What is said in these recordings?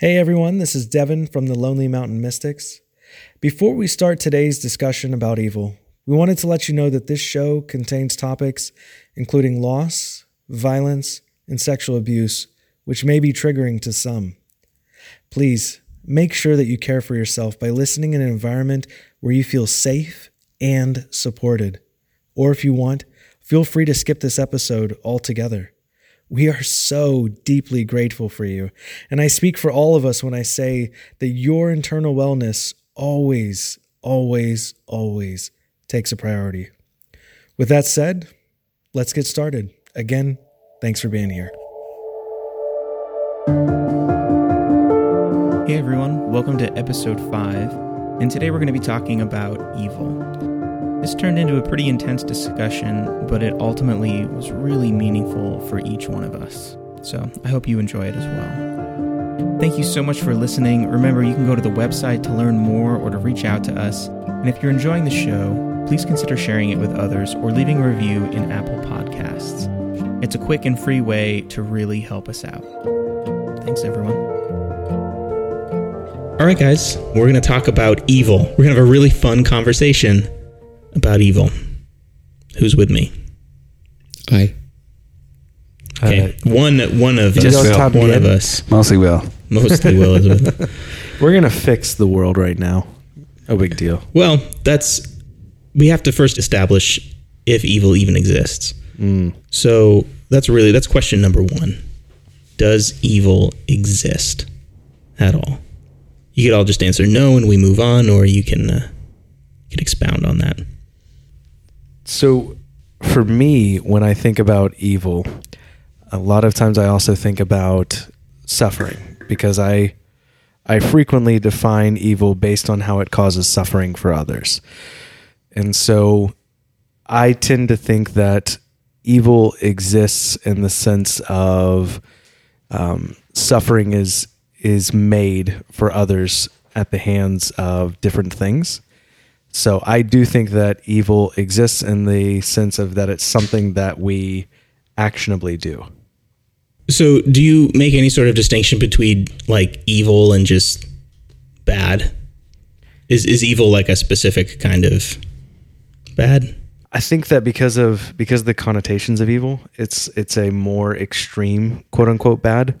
Hey everyone, this is Devin from the Lonely Mountain Mystics. Before we start today's discussion about evil, we wanted to let you know that this show contains topics including loss, violence, and sexual abuse, which may be triggering to some. Please make sure that you care for yourself by listening in an environment where you feel safe and supported. Or if you want, feel free to skip this episode altogether. We are so deeply grateful for you. And I speak for all of us when I say that your internal wellness always, always, always takes a priority. With that said, let's get started. Again, thanks for being here. Hey everyone, welcome to episode 5, and today we're going to be talking about evil. This turned into a pretty intense discussion, but it ultimately was really meaningful for each one of us. So I hope you enjoy it as well. Thank you so much for listening. Remember, you can go to the website to learn more or to reach out to us. And if you're enjoying the show, please consider sharing it with others or leaving a review in Apple Podcasts. It's a quick and free way to really help us out. Thanks, everyone. All right, guys, we're going to talk about evil. We're going to have a really fun conversation about evil. Who's with me? I. Okay, one one of Just us. Will. One of us. Mostly will. Mostly Will is with. We're going to fix the world right now. No big deal. Well, that's we have to first establish if evil even exists. So that's really that's question number one. Does evil exist at all? You could all just answer no, and we move on, or you can uh, you can expound on that. So, for me, when I think about evil, a lot of times I also think about suffering because I I frequently define evil based on how it causes suffering for others. And so I tend to think that evil exists in the sense of um, suffering is is made for others at the hands of different things. So I do think that evil exists in the sense of that it's something that we actionably do. So, do you make any sort of distinction between like evil and just bad? Is is evil like a specific kind of bad? I think that because of because of the connotations of evil, it's it's a more extreme quote unquote bad,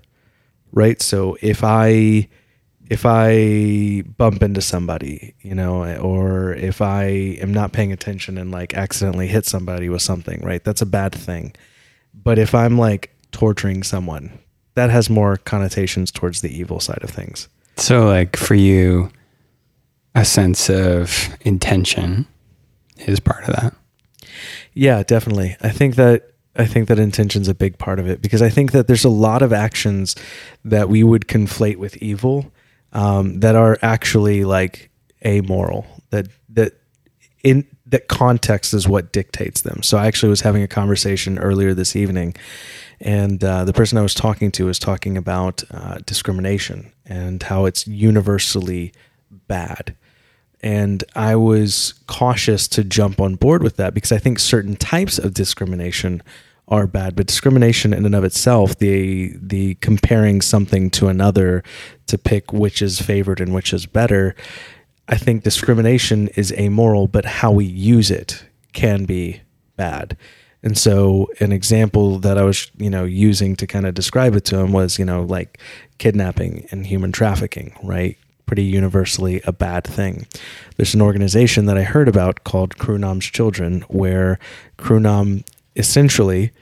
right? So if I if I bump into somebody, you know, or if I am not paying attention and like accidentally hit somebody with something, right? That's a bad thing. But if I'm like torturing someone, that has more connotations towards the evil side of things. So, like for you, a sense of intention is part of that. Yeah, definitely. I think that I think that intention's a big part of it because I think that there's a lot of actions that we would conflate with evil um, that are actually like amoral. That that in that context is what dictates them. So I actually was having a conversation earlier this evening, and uh, the person I was talking to was talking about uh, discrimination and how it's universally bad. And I was cautious to jump on board with that because I think certain types of discrimination are bad, but discrimination in and of itself, the the comparing something to another to pick which is favored and which is better, I think discrimination is amoral, but how we use it can be bad. And so an example that I was, you know, using to kind of describe it to him was, you know, like kidnapping and human trafficking, right? Pretty universally a bad thing. There's an organization that I heard about called Krunam's Children, where Krunam essentially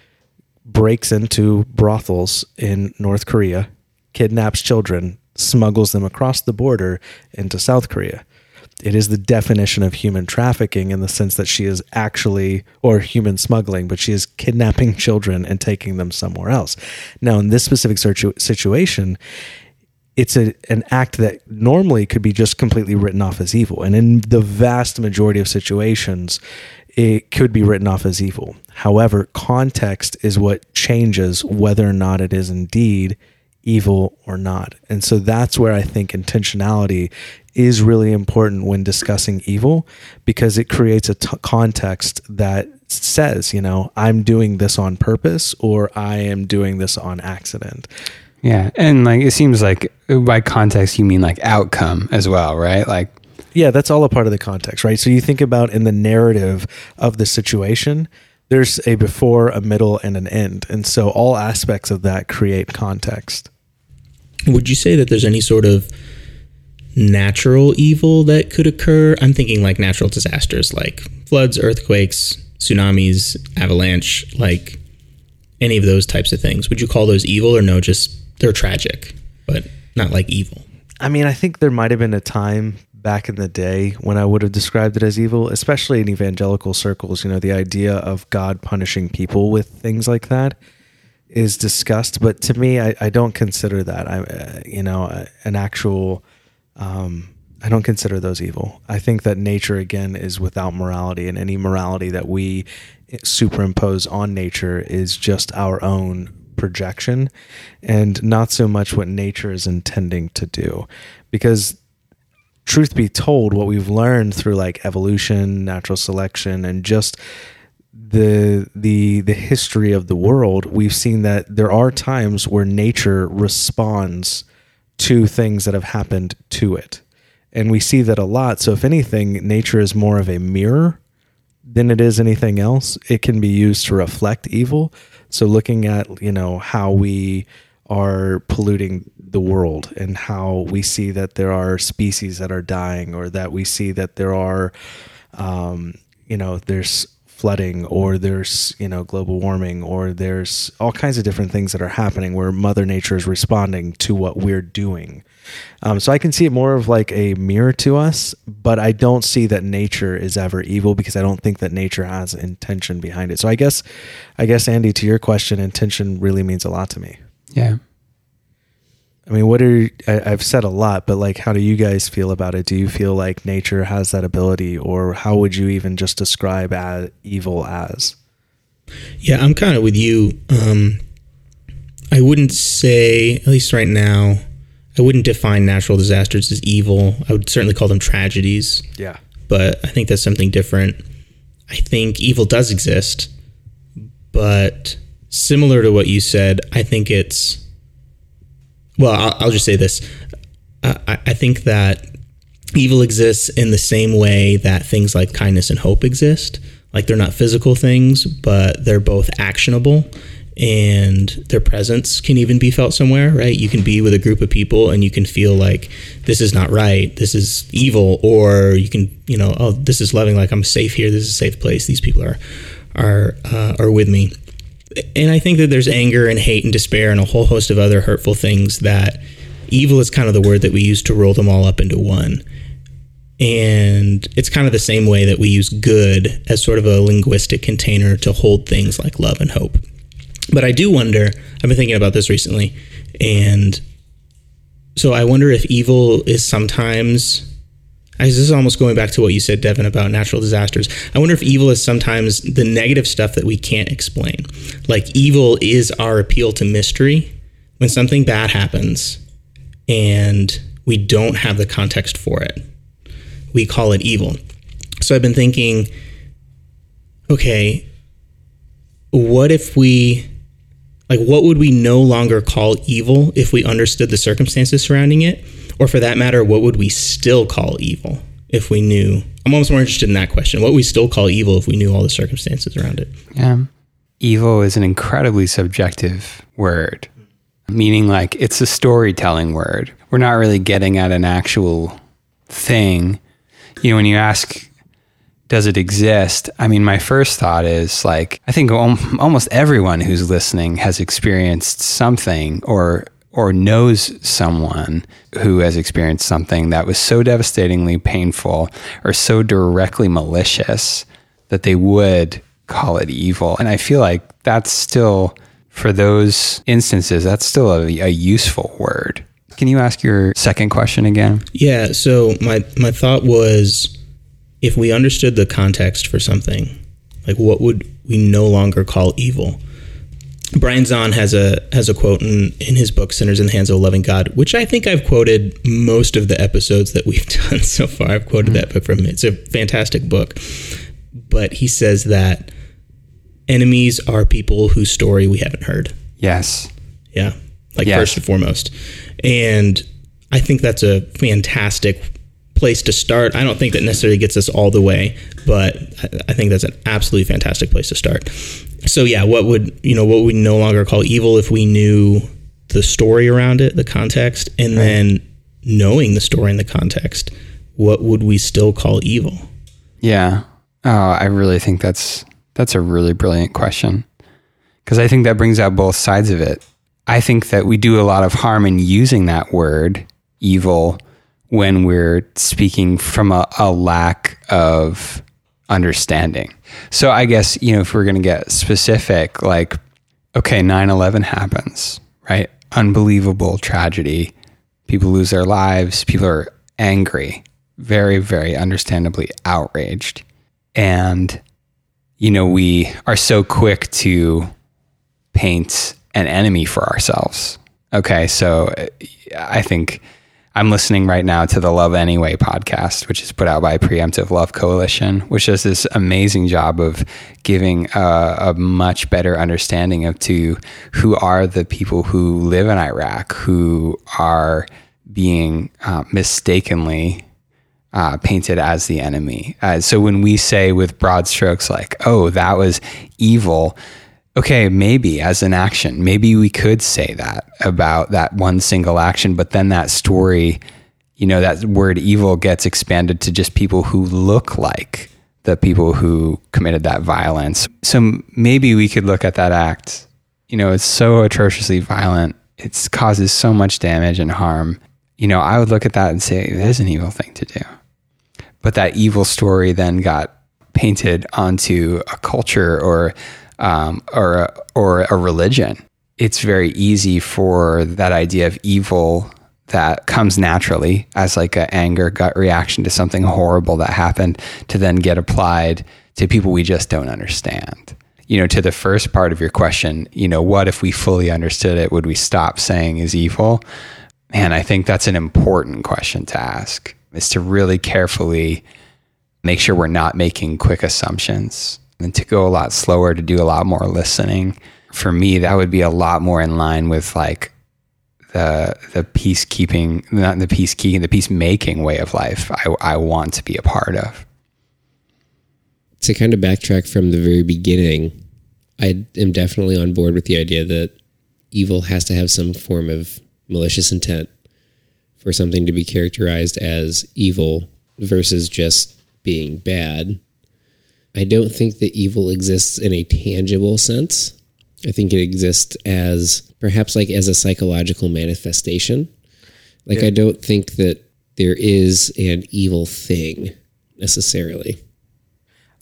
breaks into brothels in North Korea, kidnaps children, smuggles them across the border into South Korea. It is the definition of human trafficking in the sense that she is actually, or human smuggling, but she is kidnapping children and taking them somewhere else. Now, in this specific situation, it's a, an act that normally could be just completely written off as evil. And in the vast majority of situations, it could be written off as evil. However, context is what changes whether or not it is indeed evil or not. And so that's where I think intentionality is really important when discussing evil because it creates a t- context that says, you know, I'm doing this on purpose or I am doing this on accident. Yeah. And like it seems like by context you mean like outcome as well, right? Like Yeah, that's all a part of the context, right? So you think about in the narrative of the situation, there's a before, a middle, and an end. And so all aspects of that create context. Would you say that there's any sort of natural evil that could occur? I'm thinking like natural disasters like floods, earthquakes, tsunamis, avalanche, like any of those types of things. Would you call those evil or no, just they're tragic, but not like evil? I mean, I think there might have been a time back in the day when I would have described it as evil, especially in evangelical circles. You know, the idea of God punishing people with things like that is discussed. But to me, I, I don't consider that. I, uh, you know, uh, an actual. Um, I don't consider those evil. I think that nature again is without morality, and any morality that we superimpose on nature is just our own projection and not so much what nature is intending to do. Because truth be told, what we've learned through like evolution, natural selection, and just the the the history of the world, we've seen that there are times where nature responds to things that have happened to it. And we see that a lot. So if anything, nature is more of a mirror than it is anything else. It can be used to reflect evil. So looking at, you know, how we are polluting the world and how we see that there are species that are dying or that we see that there are um, you know, there's flooding or there's, you know, global warming or there's all kinds of different things that are happening where mother nature is responding to what we're doing. Um, so I can see it more of like a mirror to us, but I don't see that nature is ever evil because I don't think that nature has intention behind it. So I guess, I guess Andy, to your question, intention really means a lot to me. Yeah. I mean, what are I, I've said a lot, but like, how do you guys feel about it? Do you feel like nature has that ability, or how would you even just describe as evil as? Yeah, I'm kind of with you. Um, I wouldn't say, at least right now, I wouldn't define natural disasters as evil. I would certainly call them tragedies, Yeah, but I think that's something different. I think evil does exist, but similar to what you said, I think it's. Well, I'll, I'll just say this. I, I think that evil exists in the same way that things like kindness and hope exist. Like they're not physical things, but they're both actionable and their presence can even be felt somewhere, right? You can be with a group of people and you can feel like this is not right, this is evil, or you can, you know, oh, this is loving, like I'm safe here, this is a safe place, these people are are uh, are with me. And I think that there's anger and hate and despair and a whole host of other hurtful things that evil is kind of the word that we use to roll them all up into one. And it's kind of the same way that we use good as sort of a linguistic container to hold things like love and hope. But I do wonder, I've been thinking about this recently, and so I wonder if evil is sometimes. This is almost going back to what you said, Devin, about natural disasters. I wonder if evil is sometimes the negative stuff that we can't explain. Like, evil is our appeal to mystery. When something bad happens and we don't have the context for it, we call it evil. So I've been thinking, okay, what if we like what would we no longer call evil if we understood the circumstances surrounding it or for that matter what would we still call evil if we knew i'm almost more interested in that question what we still call evil if we knew all the circumstances around it Yeah. Evil is an incredibly subjective word, meaning like it's a storytelling word. We're not really getting at an actual thing. You know, when you ask, does it exist? I mean, my first thought is like, I think al- almost everyone who's listening has experienced something or or knows someone who has experienced something that was so devastatingly painful or so directly malicious that they would call it evil. And I feel like that's still, for those instances, that's still a, a useful word. Can you ask your second question again? yeah so my my thought was if we understood the context for something like what would we no longer call evil Brian Zahnd has a has a quote in, in his book Sinners in the Hands of a Loving God, which I think I've quoted most of the episodes that we've done so far. I've quoted hmm. that book from him. It's a fantastic book. But he says that enemies are people whose story we haven't heard. Yes. Yeah. like Yes. first and foremost. And I think that's a fantastic place to start. I don't think that necessarily gets us all the way, but I think that's an absolutely fantastic place to start. So yeah, what would you know what we no longer call evil if we knew the story around it, the context, and then knowing the story and the context, what would we still call evil? Yeah. Oh, I really think that's that's a really brilliant question. Cuz I think that brings out both sides of it. I think that we do a lot of harm in using that word evil when we're speaking from a, a lack of understanding. So I guess, you know, if we're going to get specific like okay, 9/11 happens, right? Unbelievable tragedy. People lose their lives, people are angry, very very understandably outraged. And you know, we are so quick to paint an enemy for ourselves. Okay, so uh, I think I'm listening right now to the Love Anyway podcast, which is put out by Preemptive Love Coalition, which does this amazing job of giving a, a much better understanding of to who are the people who live in Iraq who are being uh, mistakenly uh, painted as the enemy. Uh, so when we say with broad strokes, like, oh, that was evil, okay, maybe as an action, maybe we could say that about that one single action, but then that story, you know, that word evil gets expanded to just people who look like the people who committed that violence. So maybe we could look at that act, you know, it's so atrociously violent, it causes so much damage and harm. You know, I would look at that and say, is an evil thing to do but that evil story then got painted onto a culture or um, or a, or a religion. It's very easy for that idea of evil that comes naturally as like an anger gut reaction to something horrible that happened to then get applied to people we just don't understand. You know, to the first part of your question, you know, what if we fully understood it? Would we stop saying is evil? Man, I think that's an important question to ask is to really carefully make sure we're not making quick assumptions and to go a lot slower, to do a lot more listening. For me, that would be a lot more in line with like the the peacekeeping, not the peacekeeping, the peacemaking way of life I, I want to be a part of. to kind of backtrack from the very beginning, I am definitely on board with the idea that evil has to have some form of malicious intent for something to be characterized as evil versus just being bad. I don't think that evil exists in a tangible sense. I think it exists as perhaps like as a psychological manifestation. Like I don't think that there is an evil thing necessarily.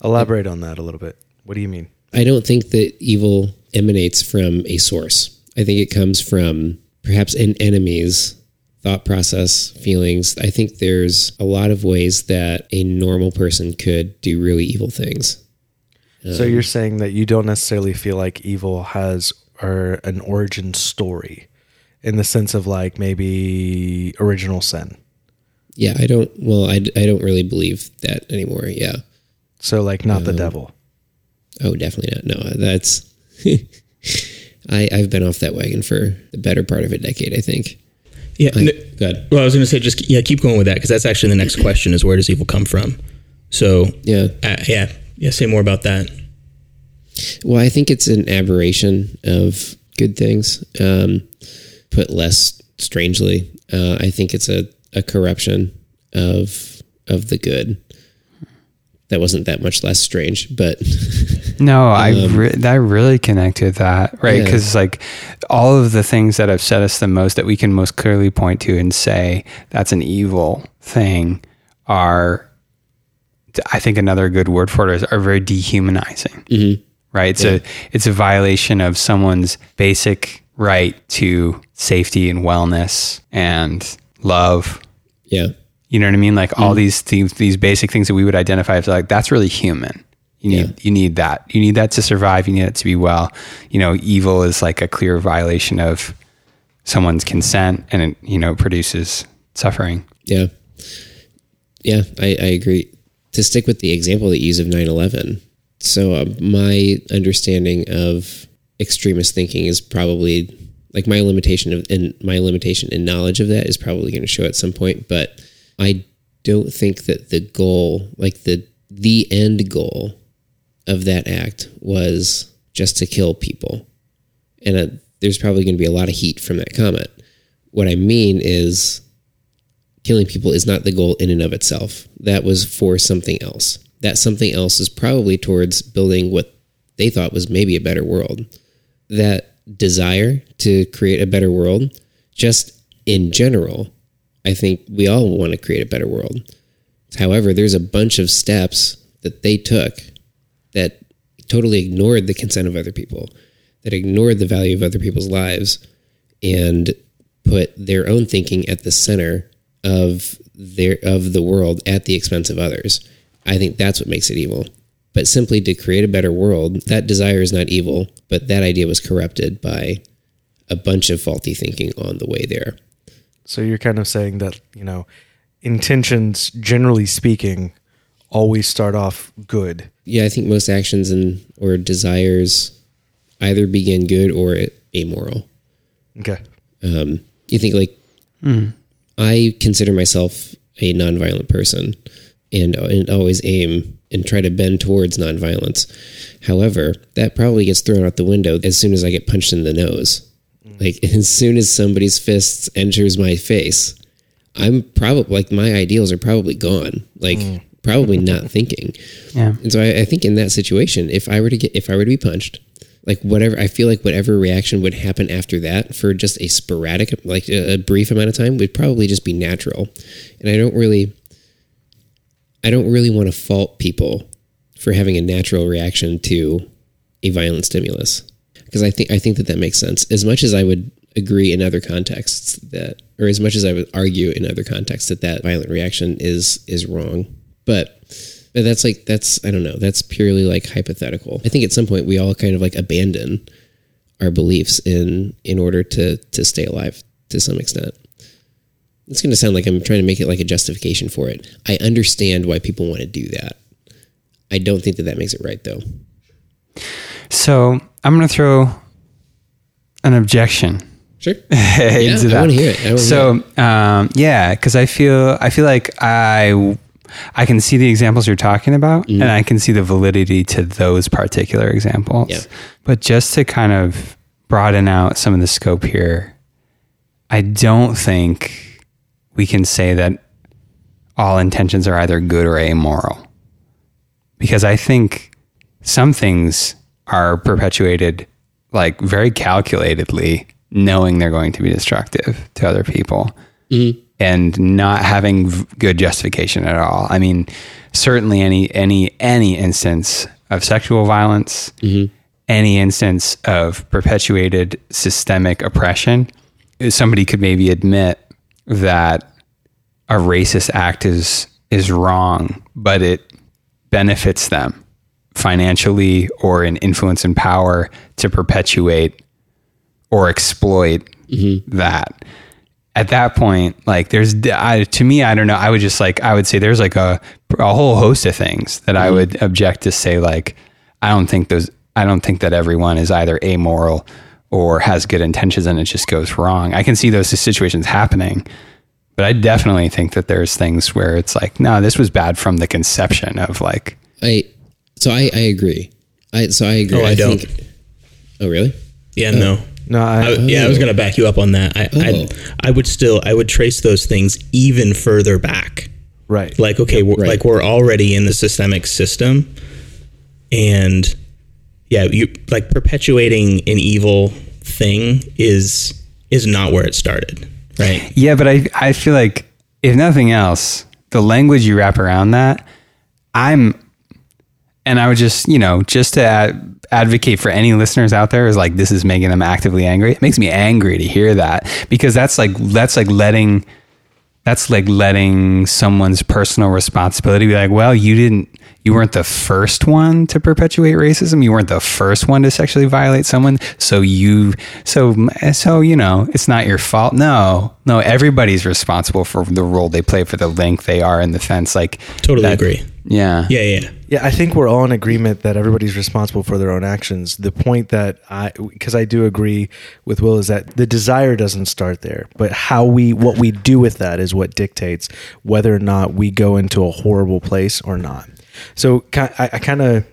Elaborate on that a little bit. What do you mean? I don't think that evil emanates from a source. I think it comes from perhaps in enemy's thought process, feelings. I think there's a lot of ways that a normal person could do really evil things. so um, you're saying that you don't necessarily feel like evil has or an origin story in the sense of like maybe original sin. Yeah, I don't, well, I, I don't really believe that anymore. Yeah. So like not the um, devil. Oh, definitely not. No, that's, I, I've been off that wagon for the better part of a decade, I think. Yeah. N- good. well, I was going to say just yeah, keep going with that because that's actually the next question is where does evil come from? So Yeah. uh, yeah, yeah, say more about that. Well, I think it's an aberration of good things. Um, put less strangely, uh, I think it's a, a corruption of of the good. That wasn't that much less strange, but No, um, I re- I really connect with that, right? Yeah. Because like all of the things that have set us the most that we can most clearly point to and say that's an evil thing are, I think another good word for it is are very dehumanizing, mm-hmm. right? So it's a violation of someone's basic right to safety and wellness and love. yeah, You know what I mean? Like all mm-hmm. these things, these basic things that we would identify as like that's really human. You need Yeah. you need that. You need that to survive. You need it to be well. You know, evil is like a clear violation of someone's consent, and it you know produces suffering. yeah, yeah. I, I agree. To stick with the example that you use of 9-11, so uh, my understanding of extremist thinking is probably Like my limitation of and my limitation in knowledge of that is probably going to show at some point, but I don't think that the goal, like the the end goal of that act was just to kill people. And uh, there's probably going to be a lot of heat from that comment. What I mean is killing people is not the goal in and of itself. That was for something else. That something else is probably towards building what they thought was maybe a better world. That desire to create a better world, just in general, I think we all want to create a better world. However, there's a bunch of steps that they took that totally ignored the consent of other people, that ignored the value of other people's lives, and put their own thinking at the center of their of the world at the expense of others. I think that's what makes it evil. But simply to create a better world, that desire is not evil, but that idea was corrupted by a bunch of faulty thinking on the way there. So you're kind of saying that, you know, intentions, generally speaking, always start off good. Yeah, I think most actions and or desires either begin good or amoral. Okay. Um, you think like hmm. I consider myself a nonviolent person and, and always aim and try to bend towards nonviolence. However, that probably gets thrown out the window as soon as I get punched in the nose. Mm. Like as soon as somebody's fists enters my face, I'm probably like my ideals are probably gone. Like mm. Probably not thinking. Yeah. And so I, I think in that situation, if I were to get if I were to be punched, like whatever I feel like whatever reaction would happen after that for just a sporadic like a, a brief amount of time would probably just be natural. And I don't really I don't really want to fault people for having a natural reaction to a violent stimulus because I think I think that that makes sense. As much as I would agree in other contexts that, or as much as I would argue in other contexts that that violent reaction is is wrong, but but that's like that's I don't know. That's purely like hypothetical. I think at some point we all kind of like abandon our beliefs in in order to to stay alive to some extent. It's going to sound like I'm trying to make it like a justification for it. I understand why people want to do that. I don't think that that makes it right though. So I'm going to throw an objection Sure. into I wanna hear it. So um, yeah, because I feel I feel like I I can see the examples you're talking about, and mm-hmm. I can see the validity to those particular examples. Yeah. But just to kind of broaden out some of the scope here, I don't think we can say that all intentions are either good or amoral, because I think some things are perpetuated like very calculatedly, knowing they're going to be destructive to other people mm-hmm. And not having v- good justification at all. I mean, certainly any any any instance of sexual violence, mm-hmm. any instance of perpetuated systemic oppression, somebody could maybe admit that a racist act is is wrong, but it benefits them financially or in influence and power to perpetuate or exploit mm-hmm. that. At that point, like there's I, to me, I don't know. I would just like I would say there's like a a whole host of things that I mm-hmm. would object to say like I don't think those I don't think that everyone is either amoral or has good intentions and it just goes wrong. I can see those situations happening, but I definitely think that there's things where it's like no, this was bad from the conception of like I so I I agree. I so I agree. Oh, I don't. Think, oh really? Yeah, no. Oh. No, I, I, yeah, I was going to back you up on that. I, Oh. I, I would still, I would trace those things even further back. right. Like, okay, we're, right. like we're already in the systemic system, and yeah, you like perpetuating an evil thing is is not where it started, right? Yeah, but I I feel like if nothing else, the language you wrap around that, I'm, and I would just you know just to ad, advocate for any listeners out there is like this is making them actively angry. It makes me angry to hear that because that's like that's like letting that's like letting someone's personal responsibility be like, well, you didn't you weren't the first one to perpetuate racism. You weren't the first one to sexually violate someone. So you, so, so, you know, it's not your fault. No, no, everybody's responsible for the role they play for the link they are in the fence. Like, Totally that- agree. Yeah. Yeah, yeah. Yeah, I think we're all in agreement that everybody's responsible for their own actions. The point that I, because I do agree with Will, is that the desire doesn't start there, but how we, what we do with that is what dictates whether or not we go into a horrible place or not. So I, I kind of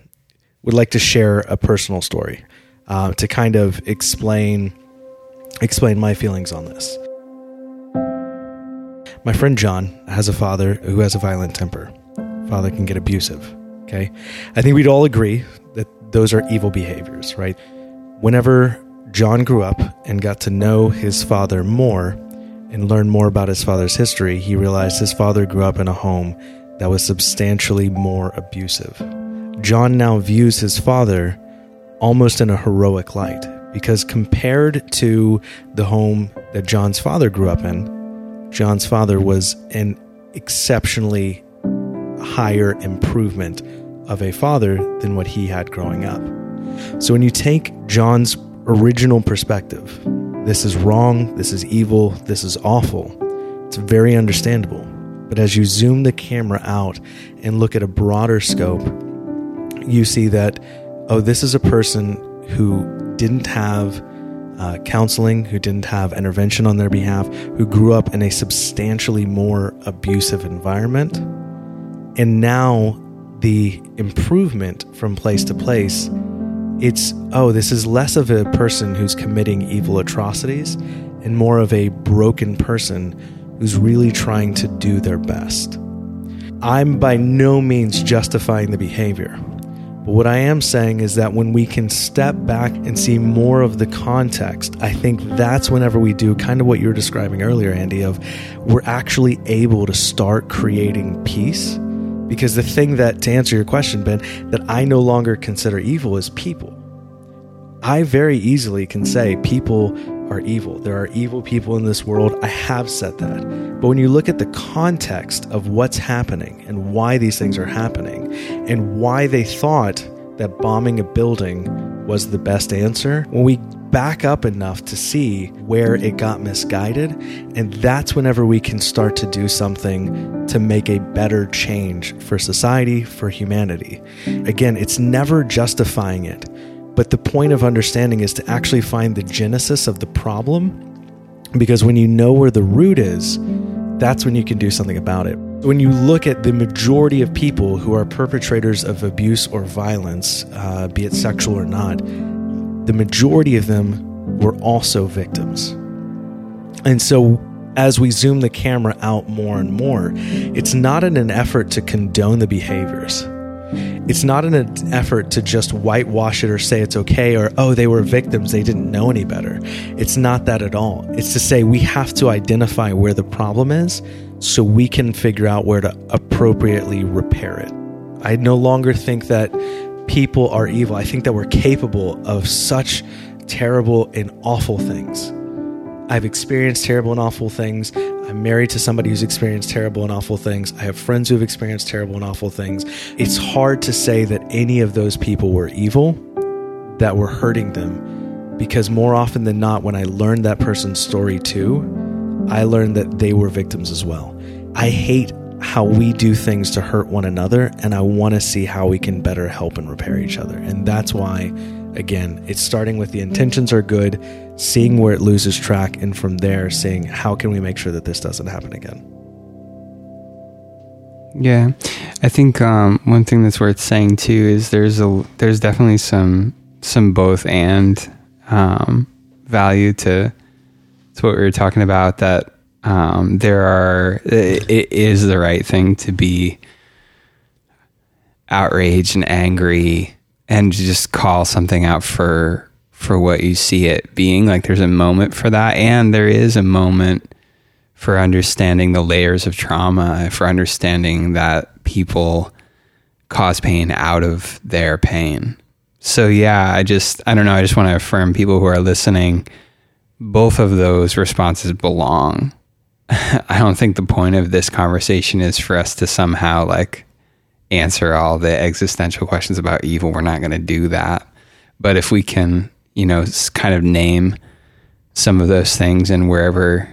would like to share a personal story uh, to kind of explain explain my feelings on this. My friend John has a father who has a violent temper. Father can get abusive. Okay. I think we'd all agree that those are evil behaviors, right? Whenever John grew up and got to know his father more and learn more about his father's history, he realized his father grew up in a home that was substantially more abusive. John now views his father almost in a heroic light because compared to the home that John's father grew up in, John's father was an exceptionally higher improvement of a father than what he had growing up. So when you take John's original perspective, this is wrong, this is evil, this is awful, it's very understandable. But as you zoom the camera out and look at a broader scope, you see that, oh, this is a person who didn't have uh, counseling, who didn't have intervention on their behalf, who grew up in a substantially more abusive environment. And now the improvement from place to place, it's, oh, this is less of a person who's committing evil atrocities and more of a broken person who's really trying to do their best. I'm by no means justifying the behavior. But what I am saying is that when we can step back and see more of the context, I think that's whenever we do kind of what you were describing earlier, Andy, of we're actually able to start creating peace. Because the thing that, to answer your question, Ben, that I no longer consider evil is people. I very easily can say people are evil. There are evil people in this world. I have said that. But when you look at the context of what's happening and why these things are happening and why they thought that bombing a building was the best answer, when we back up enough to see where it got misguided, and that's whenever we can start to do something to make a better change for society, for humanity. Again, it's never justifying it. But the point of understanding is to actually find the genesis of the problem because when you know where the root is, that's when you can do something about it. When you look at the majority of people who are perpetrators of abuse or violence, uh, be it sexual or not, the majority of them were also victims. And so, as we zoom the camera out more and more, it's not in an effort to condone the behaviors. It's not in an effort to just whitewash it or say it's okay or, oh, they were victims, they didn't know any better. It's not that at all. It's to say we have to identify where the problem is so we can figure out where to appropriately repair it. I no longer think that people are evil. I think that we're capable of such terrible and awful things. I've experienced terrible and awful things. I'm married to somebody who's experienced terrible and awful things. I have friends who have experienced terrible and awful things. It's hard to say that any of those people were evil, that were hurting them, because more often than not, when I learned that person's story too, I learned that they were victims as well. I hate how we do things to hurt one another, and I want to see how we can better help and repair each other. And that's why, again, it's starting with the intentions are good, seeing where it loses track, and from there, seeing how can we make sure that this doesn't happen again. Yeah, I think um, one thing that's worth saying too is there's a there's definitely some some both and um, value to to what we were talking about. That um, there are it, is the right thing to be outraged and angry and just call something out for for what you see it being. Like there's a moment for that, and there is a moment for understanding the layers of trauma, for understanding that people cause pain out of their pain. So, yeah, I just, I don't know, I just want to affirm people who are listening, both of those responses belong. I don't think the point of this conversation is for us to somehow like answer all the existential questions about evil. We're not going to do that. But if we can, you know, kind of name some of those things and wherever,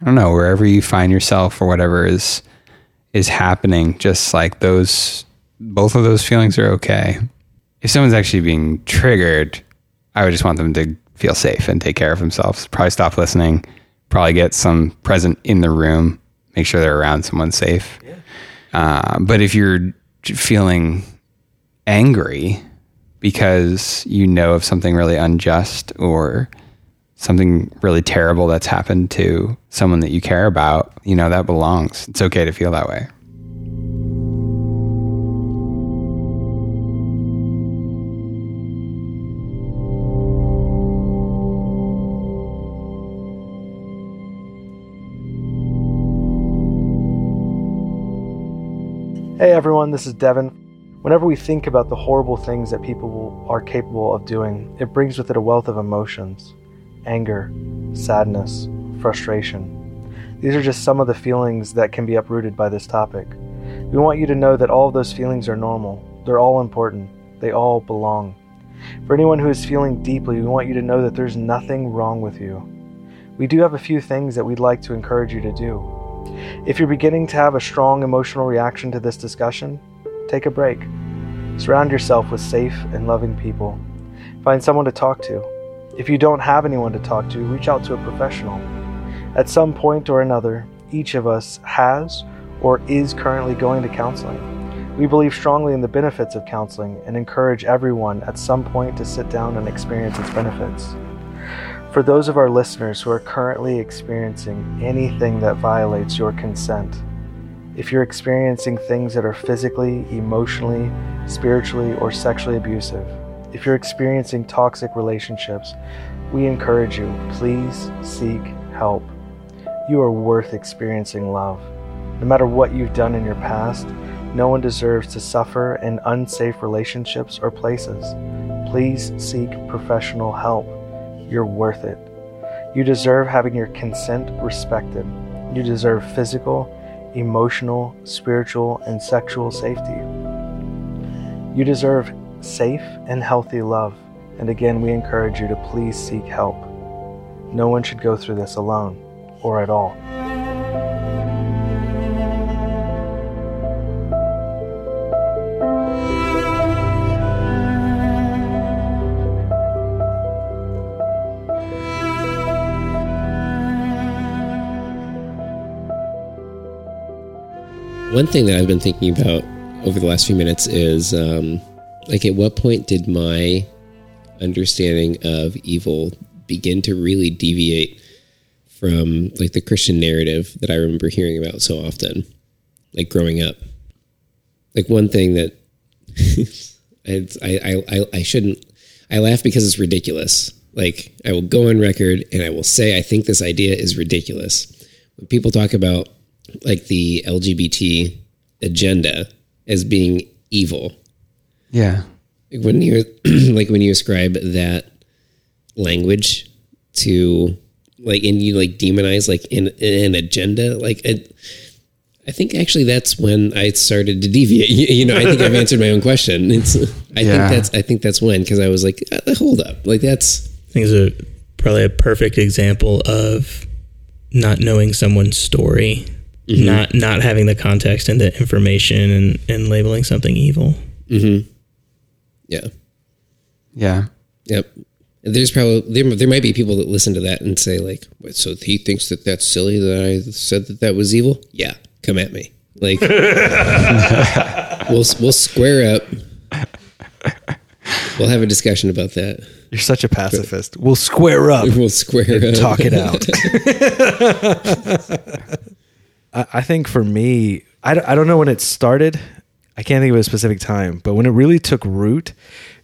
I don't know, wherever you find yourself or whatever is is happening, just like those, both of those feelings are okay. If someone's actually being triggered, I would just want them to feel safe and take care of themselves. Probably stop listening. Probably get some present in the room. Make sure they're around someone safe. Uh, but if you're feeling angry because you know of something really unjust or something really terrible that's happened to someone that you care about, you know, that belongs. It's okay to feel that way. Hey everyone, this is Devin. Whenever we think about the horrible things that people are capable of doing, it brings with it a wealth of emotions anger, sadness, frustration. These are just some of the feelings that can be uprooted by this topic. We want you to know that all of those feelings are normal, they're all important, they all belong. For anyone who is feeling deeply, we want you to know that there's nothing wrong with you. We do have a few things that we'd like to encourage you to do. If you're beginning to have a strong emotional reaction to this discussion, take a break. Surround yourself with safe and loving people. Find someone to talk to. If you don't have anyone to talk to, reach out to a professional. At some point or another, each of us has or is currently going to counseling. We believe strongly in the benefits of counseling and encourage everyone at some point to sit down and experience its benefits. For those of our listeners who are currently experiencing anything that violates your consent, if you're experiencing things that are physically, emotionally, spiritually, or sexually abusive, if you're experiencing toxic relationships, we encourage you, please seek help. You are worth experiencing love. No matter what you've done in your past, no one deserves to suffer in unsafe relationships or places. Please seek professional help. You're worth it. You deserve having your consent respected. You deserve physical, emotional, spiritual, and sexual safety. You deserve safe and healthy love. And again, we encourage you to please seek help. No one should go through this alone or at all. One thing that I've been thinking about over the last few minutes is um, like, at what point did my understanding of evil begin to really deviate from like the Christian narrative that I remember hearing about so often, like growing up? Like one thing that I, I, I, I shouldn't, I laugh because it's ridiculous. Like I will go on record and I will say I think this idea is ridiculous. When people talk about like the LGBT agenda as being evil, Yeah. like when you like when you ascribe that language to like and you like demonize like in an agenda like it, I think actually that's when I started to deviate. You, you know, I think I've answered my own question. It's I Yeah. think that's I think that's when because I was like, uh, hold up, like that's I think it's a probably a perfect example of not knowing someone's story, Mm-hmm. not not having the context and the information, and and labeling something evil. Mm-hmm. yeah, Yeah. yep. There's probably there there might be people that listen to that and say like, "What, so he thinks that that's silly that I said that that was evil. Yeah, come at me. Like we'll we'll square up. We'll have a discussion about that. You're such a pacifist. We'll square up. We'll square up. talk it out. I, I think for me, I, don't- I don't know when it started. I can't think of a specific time, but when it really took root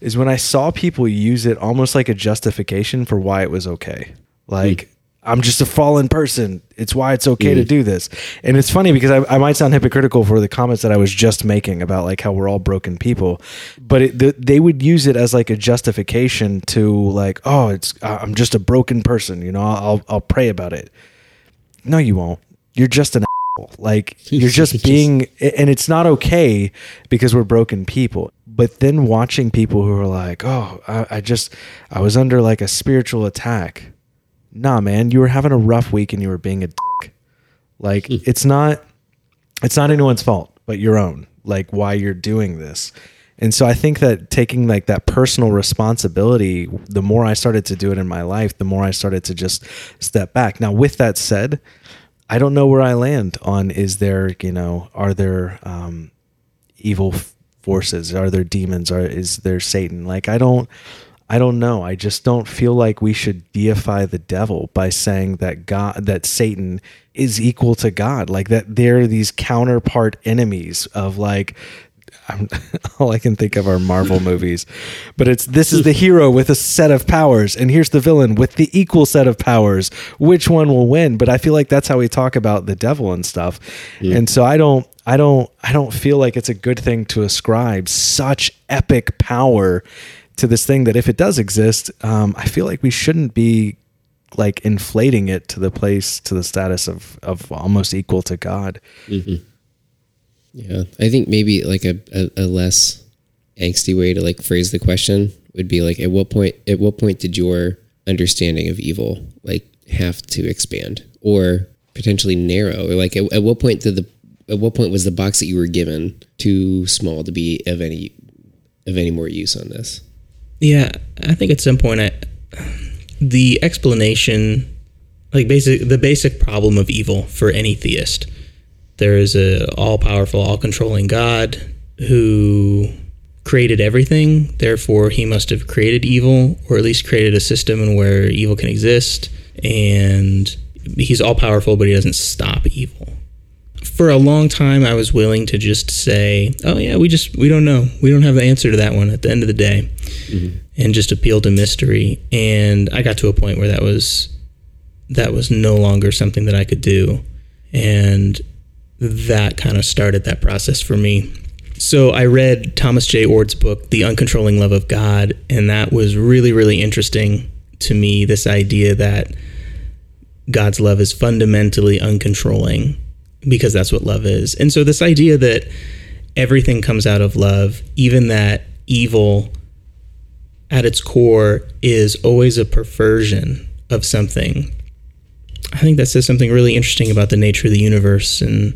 is when I saw people use it almost like a justification for why it was okay. Like, hmm. I'm just a fallen person. It's why it's okay to hmm. do this. And it's funny because I, I might sound hypocritical for the comments that I was just making about like how we're all broken people, but it, th- they would use it as like a justification to like, oh, it's I'm just a broken person. You know, I'll I'll pray about it. No, you won't. You're just an like you're just being and it's not okay because we're broken people. But then watching people who are like oh I, I just i was under like a spiritual attack. Nah man you were having a rough week and you were being a dick. Like hmm. it's not it's not anyone's fault but your own like why you're doing this. And so i think that taking like that personal responsibility the more i started to do it in my life the more i started to just step back. Now with that said i don't know where i land on is there you know are there um evil forces are there demons are is there satan like i don't I don't know. I just don't feel like we should deify the devil by saying that God that Satan is equal to God. Like that they're these counterpart enemies of like I'm, all I can think of are Marvel movies. But it's this is the hero with a set of powers and here's the villain with the equal set of powers. Which one will win? But I feel like that's how we talk about the devil and stuff. And so I don't I don't I don't feel like it's a good thing to ascribe such epic power to this thing that if it does exist, um, I feel like we shouldn't be like inflating it to the place to the status of of almost equal to God. Yeah, I think maybe like a, a, a less angsty way to like phrase the question would be like, at what point, at what point did your understanding of evil like have to expand or potentially narrow, or like at, at what point did the, at what point was the box that you were given too small to be of any, of any more use on this? Yeah, I think at some point, I, the explanation, like basic, the basic problem of evil for any theist, there is a all powerful, all controlling God who created everything. Therefore, he must have created evil, or at least created a system in where evil can exist. And he's all powerful, but he doesn't stop evil. For a long time, I was willing to just say, "Oh yeah, we just we don't know. We don't have the answer to that one." At the end of the day, mm-hmm. and just appeal to mystery. And I got to a point where that was that was no longer something that I could do, and that kind of started that process for me. So I read Thomas J. Oord's book, The Uncontrolling Love of God, and that was really, really interesting to me. This idea that God's love is fundamentally uncontrolling because that's what love is. And so this idea that everything comes out of love, even that evil at its core is always a perversion of something. I think that says something really interesting about the nature of the universe and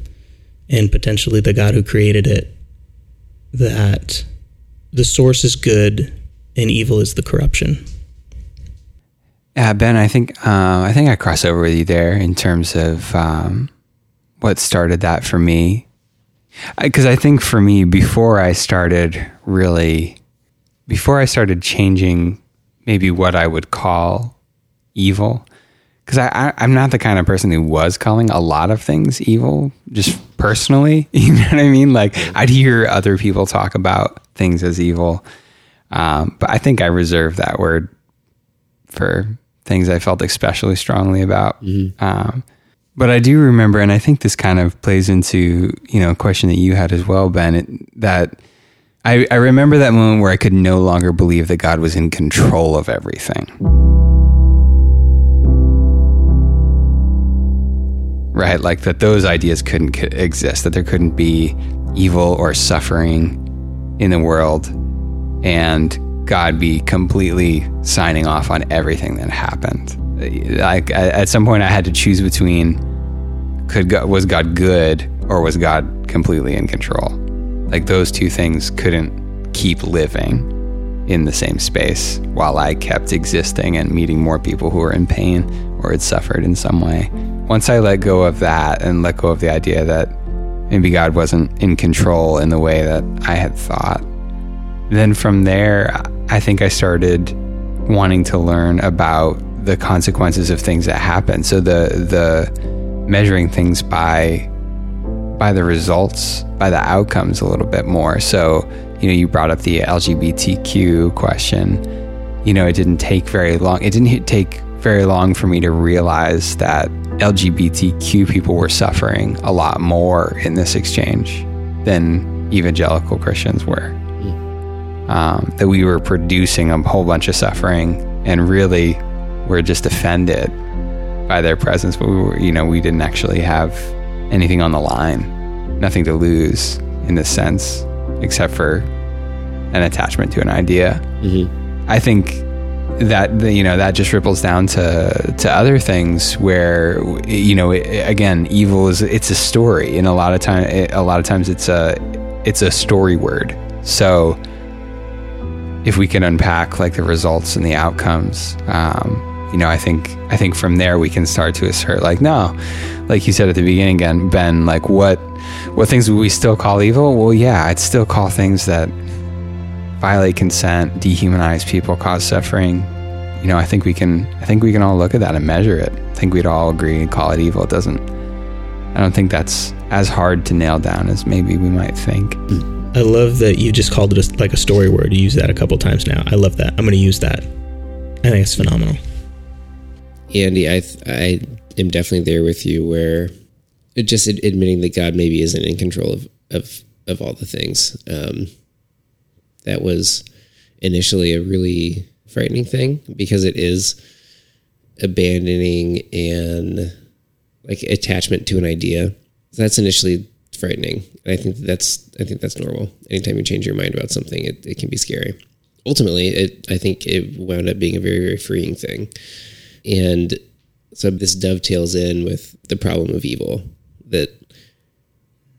and potentially the God who created it. That the source is good and evil is the corruption. Yeah, Ben, I think uh, I think I cross over with you there in terms of um, what started that for me. Because I, I think for me, before I started really, before I started changing maybe what I would call evil, because I, I, I'm not the kind of person who was calling a lot of things evil, just personally. You know what I mean? Like I'd hear other people talk about things as evil, um, but I think I reserve that word for things I felt especially strongly about. Um, but I do remember, and I think this kind of plays into you know a question that you had as well, Ben. It, that I, I remember that moment where I could no longer believe that God was in control of everything. Right, like that those ideas couldn't exist, that there couldn't be evil or suffering in the world, and God be completely signing off on everything that happened. Like at some point, I had to choose between could God, was God good or was God completely in control? Like those two things couldn't keep living in the same space while I kept existing and meeting more people who were in pain or had suffered in some way. Once I let go of that and let go of the idea that maybe God wasn't in control in the way that I had thought, then from there, I think I started wanting to learn about the consequences of things that happen. So the the measuring things by by the results, by the outcomes a little bit more. So, you know, you brought up the LGBTQ question. You know, it didn't take very long. It didn't take very long for me to realize that LGBTQ people were suffering a lot more in this exchange than evangelical Christians were. Um, that we were producing a whole bunch of suffering and really were just offended by their presence, but we were, you know, we didn't actually have anything on the line, nothing to lose in this sense, except for an attachment to an idea. Mm-hmm. I think that you know that just ripples down to to other things where you know again evil is it's a story. And a lot of time a lot of times it's a it's a story word. So if we can unpack like the results and the outcomes um, you know i think i think from there we can start to assert like no like you said at the beginning again ben like what what things would we still call evil? Well yeah i'd still call things that violate consent, dehumanize people, cause suffering. You know, I think we can. I think we can all look at that and measure it. I think we'd all agree and call it evil. It doesn't. I don't think that's as hard to nail down as maybe we might think. I love that you just called it a, like a story word. You use that a couple times now. I love that. I'm going to use that. I think it's phenomenal. Andy, I I am definitely there with you. Where just admitting that God maybe isn't in control of of of all the things. Um, that was initially a really frightening thing because it is abandoning and like attachment to an idea. That's initially frightening, and I think that's I think that's normal. Anytime you change your mind about something, it, it can be scary. Ultimately, it I think it wound up being a very very freeing thing, and so this dovetails in with the problem of evil that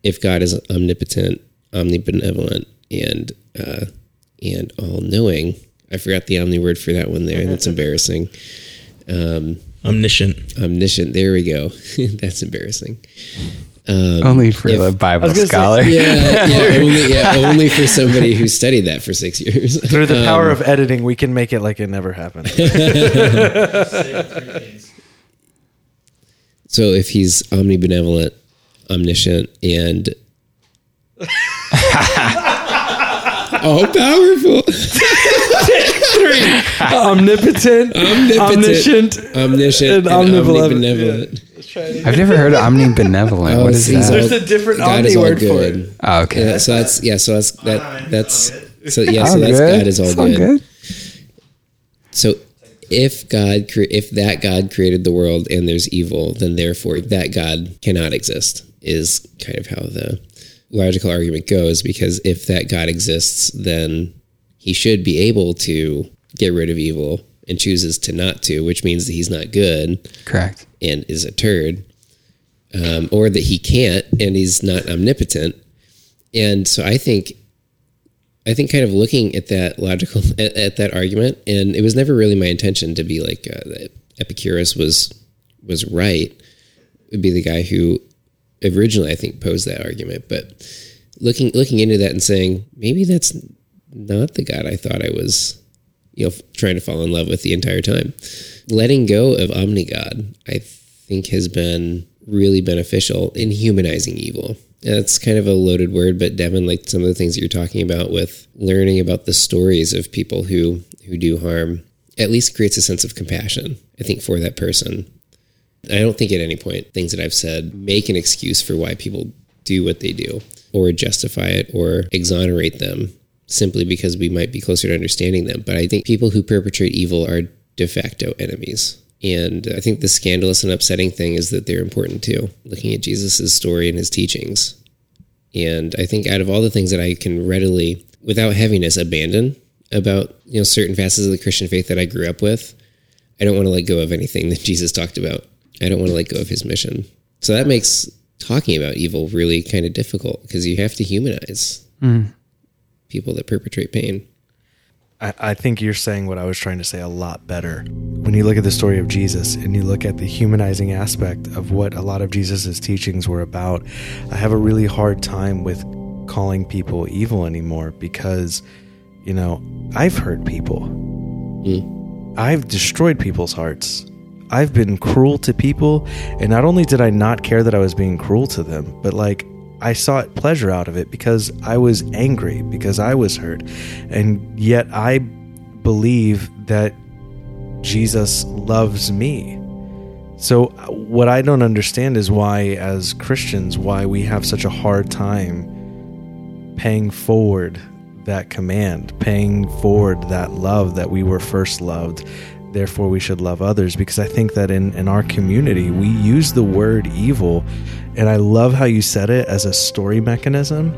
if God is omnipotent, omnibenevolent, and uh, and all knowing. I forgot the omni word for that one there. That's embarrassing. Um, omniscient. Omniscient. There we go. That's embarrassing. Um, only for if, the Bible scholar. Say, yeah, yeah, only, yeah, only for somebody who studied that for six years. Through the power um, of editing, we can make it like it never happened. so if he's omnibenevolent, omniscient, and all powerful, omnipotent, omnipotent, omniscient, omniscient, and, and omnibenevolent. Yeah. I've never heard of omnibenevolent. Oh, what is that? There's a different God omni word for it. Oh, okay. Yeah, so that's yeah. So that's that. That's so yeah. So oh, that's. God is all good. good. So if God if that God created the world and there's evil, then therefore that God cannot exist. Is kind of how the logical argument goes because if that God exists, then he should be able to get rid of evil and chooses to not to, which means that he's not good. Correct. And is a turd. Um, or that he can't and he's not omnipotent. And so I think I think kind of looking at that logical at, at that argument, and it was never really my intention to be like uh, Epicurus was was right. Would be the guy who originally I think posed that argument, but looking looking into that and saying maybe that's not the God I thought I was, you know, trying to fall in love with the entire time. Letting go of omnigod, I think, has been really beneficial in humanizing evil. That's kind of a loaded word, but Devin, like some of the things that you're talking about with learning about the stories of people who who do harm, at least creates a sense of compassion. I think for that person I don't think at any point things that I've said make an excuse for why people do what they do or justify it or exonerate them simply because we might be closer to understanding them. But I think people who perpetrate evil are de facto enemies. And I think the scandalous and upsetting thing is that they're important too, looking at Jesus' story and his teachings. And I think out of all the things that I can readily, without heaviness, abandon about you know certain facets of the Christian faith that I grew up with, I don't want to let go of anything that Jesus talked about. I don't want to let go of his mission. So that makes talking about evil really kind of difficult because you have to humanize mm. people that perpetrate pain. I, I think you're saying what I was trying to say a lot better. When you look at the story of Jesus and you look at the humanizing aspect of what a lot of Jesus's teachings were about, I have a really hard time with calling people evil anymore because, you know, I've hurt people. Mm. I've destroyed people's hearts. I've been cruel to people, and not only did I not care that I was being cruel to them, but like I sought pleasure out of it because I was angry, because I was hurt. And yet I believe that Jesus loves me. So, what I don't understand is why, as Christians, why we have such a hard time paying forward that command, paying forward that love that we were first loved, therefore we should love others because I think that in, in our community we use the word evil and I love how you said it as a story mechanism.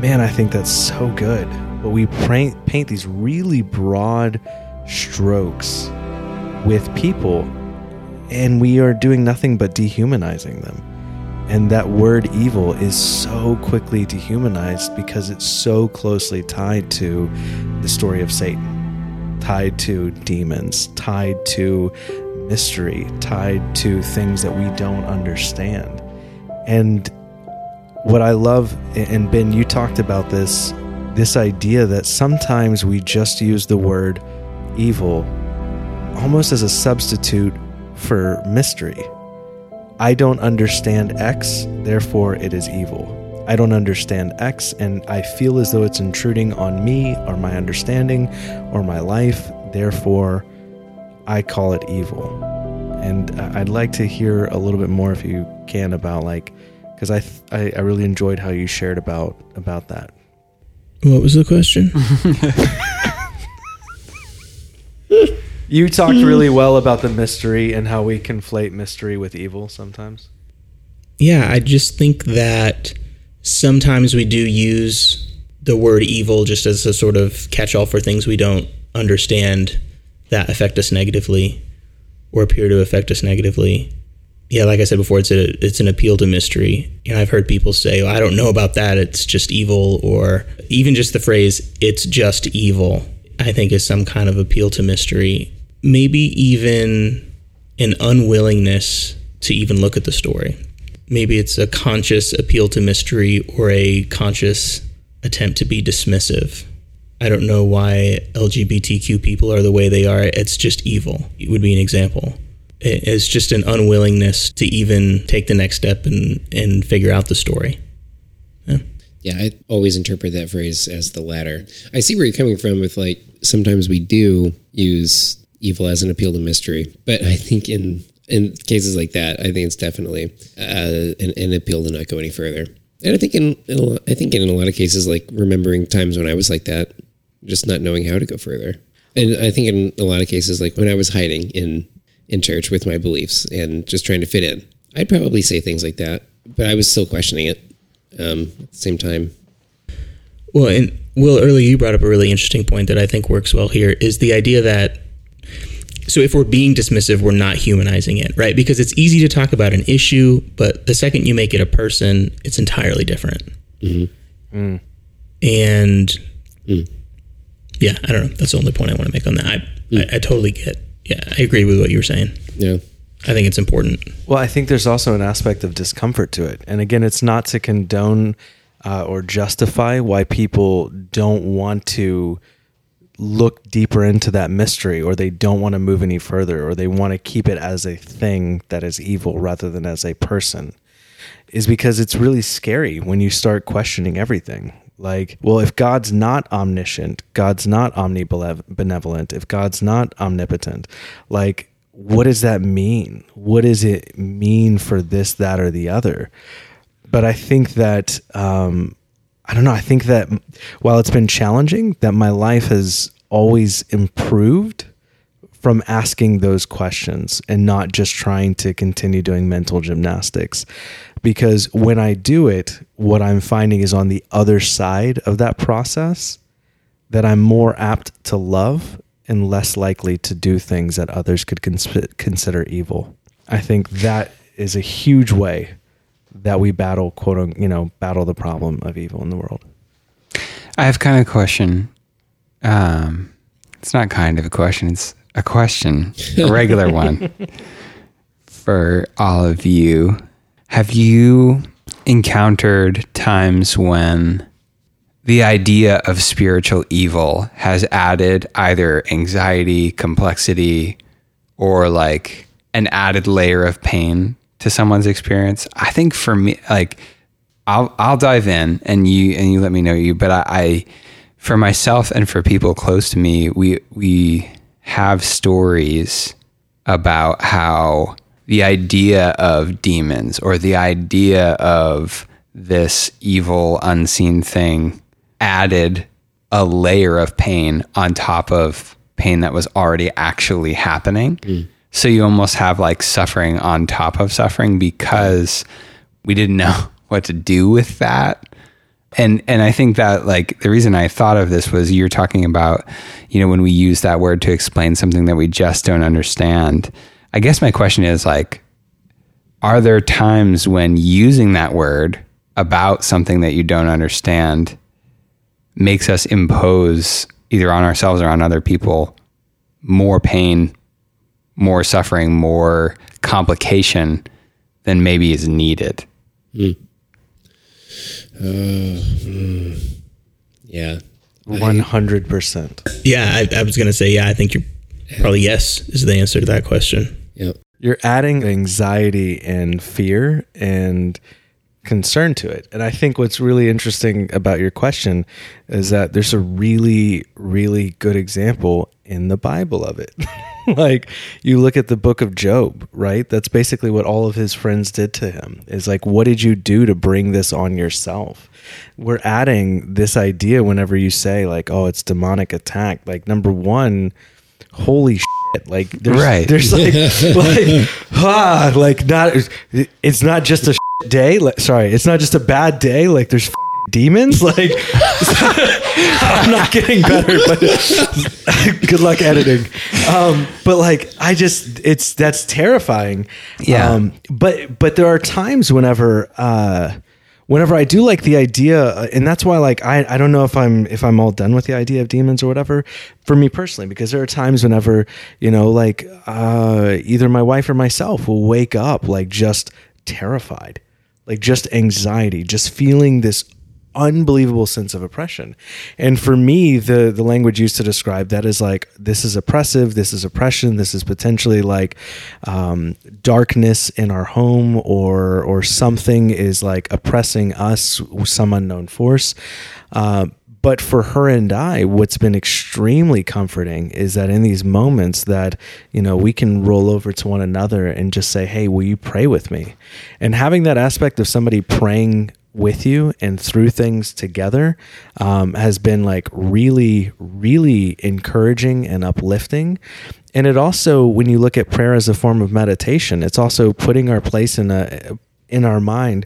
Man, I think that's so good. But we paint, paint these really broad strokes with people and we are doing nothing but dehumanizing them. And that word evil is so quickly dehumanized because it's so closely tied to the story of Satan, tied to demons, tied to mystery, tied to things that we don't understand. And what I love, and Ben, you talked about this this idea that sometimes we just use the word evil almost as a substitute for mystery. I don't understand X, therefore it is evil. I don't understand X, and I feel as though it's intruding on me or my understanding or my life, therefore I call it evil. And I'd like to hear a little bit more, if you can, about like, because I, th- I I really enjoyed how you shared about about that. What was the question? You talked really well about the mystery and how we conflate mystery with evil sometimes. yeah, I just think that sometimes we do use the word evil just as a sort of catch all for things we don't understand that affect us negatively or appear to affect us negatively. Yeah, like I said before, it's a it's an appeal to mystery. You know, I've heard people say, oh, "I don't know about that; it's just evil," or even just the phrase "it's just evil." I think is some kind of appeal to mystery. Maybe even an unwillingness to even look at the story. Maybe it's a conscious appeal to mystery or a conscious attempt to be dismissive. I don't know why LGBTQ people are the way they are. It's just evil. It would be an example. It's just an unwillingness to even take the next step and, and figure out the story. Yeah, I always interpret that phrase as the latter. I see where you're coming from with like sometimes we do use evil as an appeal to mystery, but I think in in cases like that, I think it's definitely uh, an, an appeal to not go any further. And I think in, in think in a lot of cases, like remembering times when I was like that, just not knowing how to go further. And I think in a lot of cases, like when I was hiding in in church with my beliefs and just trying to fit in, I'd probably say things like that, but I was still questioning it. Um, at the same time, Well, and Will, earlier you brought up a really interesting point that I think works well here is the idea that so if we're being dismissive, we're not humanizing it, right? Because it's easy to talk about an issue, but the second you make it a person, it's entirely different. Mm-hmm. Mm. And mm. yeah, I don't know. That's the only point I want to make on that. I, mm. I, I totally get. Yeah, I agree with what you were saying. yeah. I think it's important. Well, I think there's also an aspect of discomfort to it. And again, it's not to condone uh, or justify why people don't want to look deeper into that mystery or they don't want to move any further or they want to keep it as a thing that is evil rather than as a person is because it's really scary when you start questioning everything. Like, well, if God's not omniscient, God's not omnibenevolent, if God's not omnipotent, like, what does that mean? What does it mean for this, that, or the other? But I think that, um, I don't know, I think that while it's been challenging, that my life has always improved from asking those questions and not just trying to continue doing mental gymnastics. Because when I do it, what I'm finding is on the other side of that process that I'm more apt to love and less likely to do things that others could cons- consider evil. I think that is a huge way that we battle, quote you know, battle the problem of evil in the world. I have kind of a question. Um, it's not kind of a question. It's a question, a regular one for all of you. Have you encountered times when the idea of spiritual evil has added either anxiety, complexity, or like an added layer of pain to someone's experience? I think for me, like I'll I'll dive in and you and you let me know you, but I, I for myself and for people close to me, we we have stories about how the idea of demons or the idea of this evil unseen thing added a layer of pain on top of pain that was already actually happening. Mm. So you almost have like suffering on top of suffering because we didn't know what to do with that. And and I think that like the reason I thought of this was you're talking about, you know, when we use that word to explain something that we just don't understand. I guess my question is like are there times when using that word about something that you don't understand makes us impose either on ourselves or on other people more pain, more suffering, more complication than maybe is needed? Hmm. Uh, mm. Yeah. One hundred percent. Yeah, I, I was gonna say yeah. I think you're probably yes is the answer to that question. Yep. You're adding anxiety and fear and concern to it. And I think what's really interesting about your question is that there's a really, really good example in the Bible of it. like you look at the book of Job, right? That's basically what all of his friends did to him. Is like, what did you do to bring this on yourself? We're adding this idea whenever you say like, oh, it's demonic attack. Like number one, holy shit. Like there's Right. there's like like ah, like not it's not just a day. Like, sorry, it's not just a bad day. Like there's demons. Like I'm not getting better, but good luck editing. Um, but like I just it's that's terrifying. Yeah. Um, but but there are times whenever uh whenever I do like the idea, uh, and that's why like I, I don't know if I'm if I'm all done with the idea of demons or whatever for me personally because there are times whenever you know like uh, either my wife or myself will wake up like just terrified, like just anxiety, just feeling this unbelievable sense of oppression. And for me, the the language used to describe that is like this is oppressive, this is oppression, this is potentially like um, darkness in our home, or or something is like oppressing us, some unknown force. Uh, but for her and I, what's been extremely comforting is that in these moments that, you know, we can roll over to one another and just say, Hey, will you pray with me? And having that aspect of somebody praying with you and through things together um, has been like really, really encouraging and uplifting. And it also, when you look at prayer as a form of meditation, it's also putting our place in a in our mind,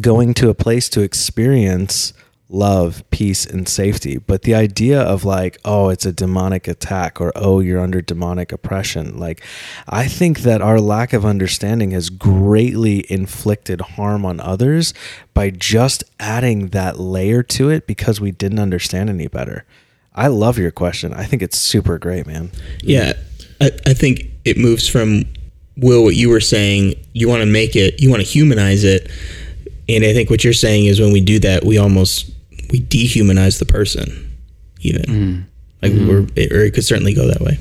going to a place to experience love, peace, and safety. But the idea of like, oh, it's a demonic attack or oh, you're under demonic oppression, like, I think that our lack of understanding has greatly inflicted harm on others by just adding that layer to it because we didn't understand any better. I love your question. I think it's super great, man. Yeah, I, I think it moves from Will what you were saying. You want to make it, you want to humanize it, and I think what you're saying is when we do that, we almost we dehumanize the person, even mm-hmm. like mm-hmm. we're it, or it could certainly go that way.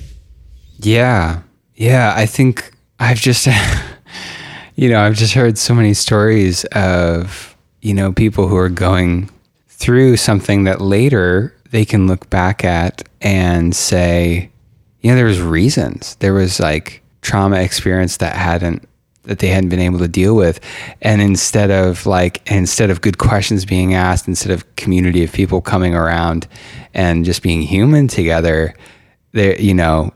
Yeah. Yeah. I think I've just, you know, I've just heard so many stories of, you know, people who are going through something that later they can look back at and say, you know, there was reasons. There was like trauma experience that hadn't that they hadn't been able to deal with. And instead of like instead of good questions being asked, instead of community of people coming around and just being human together, there you know,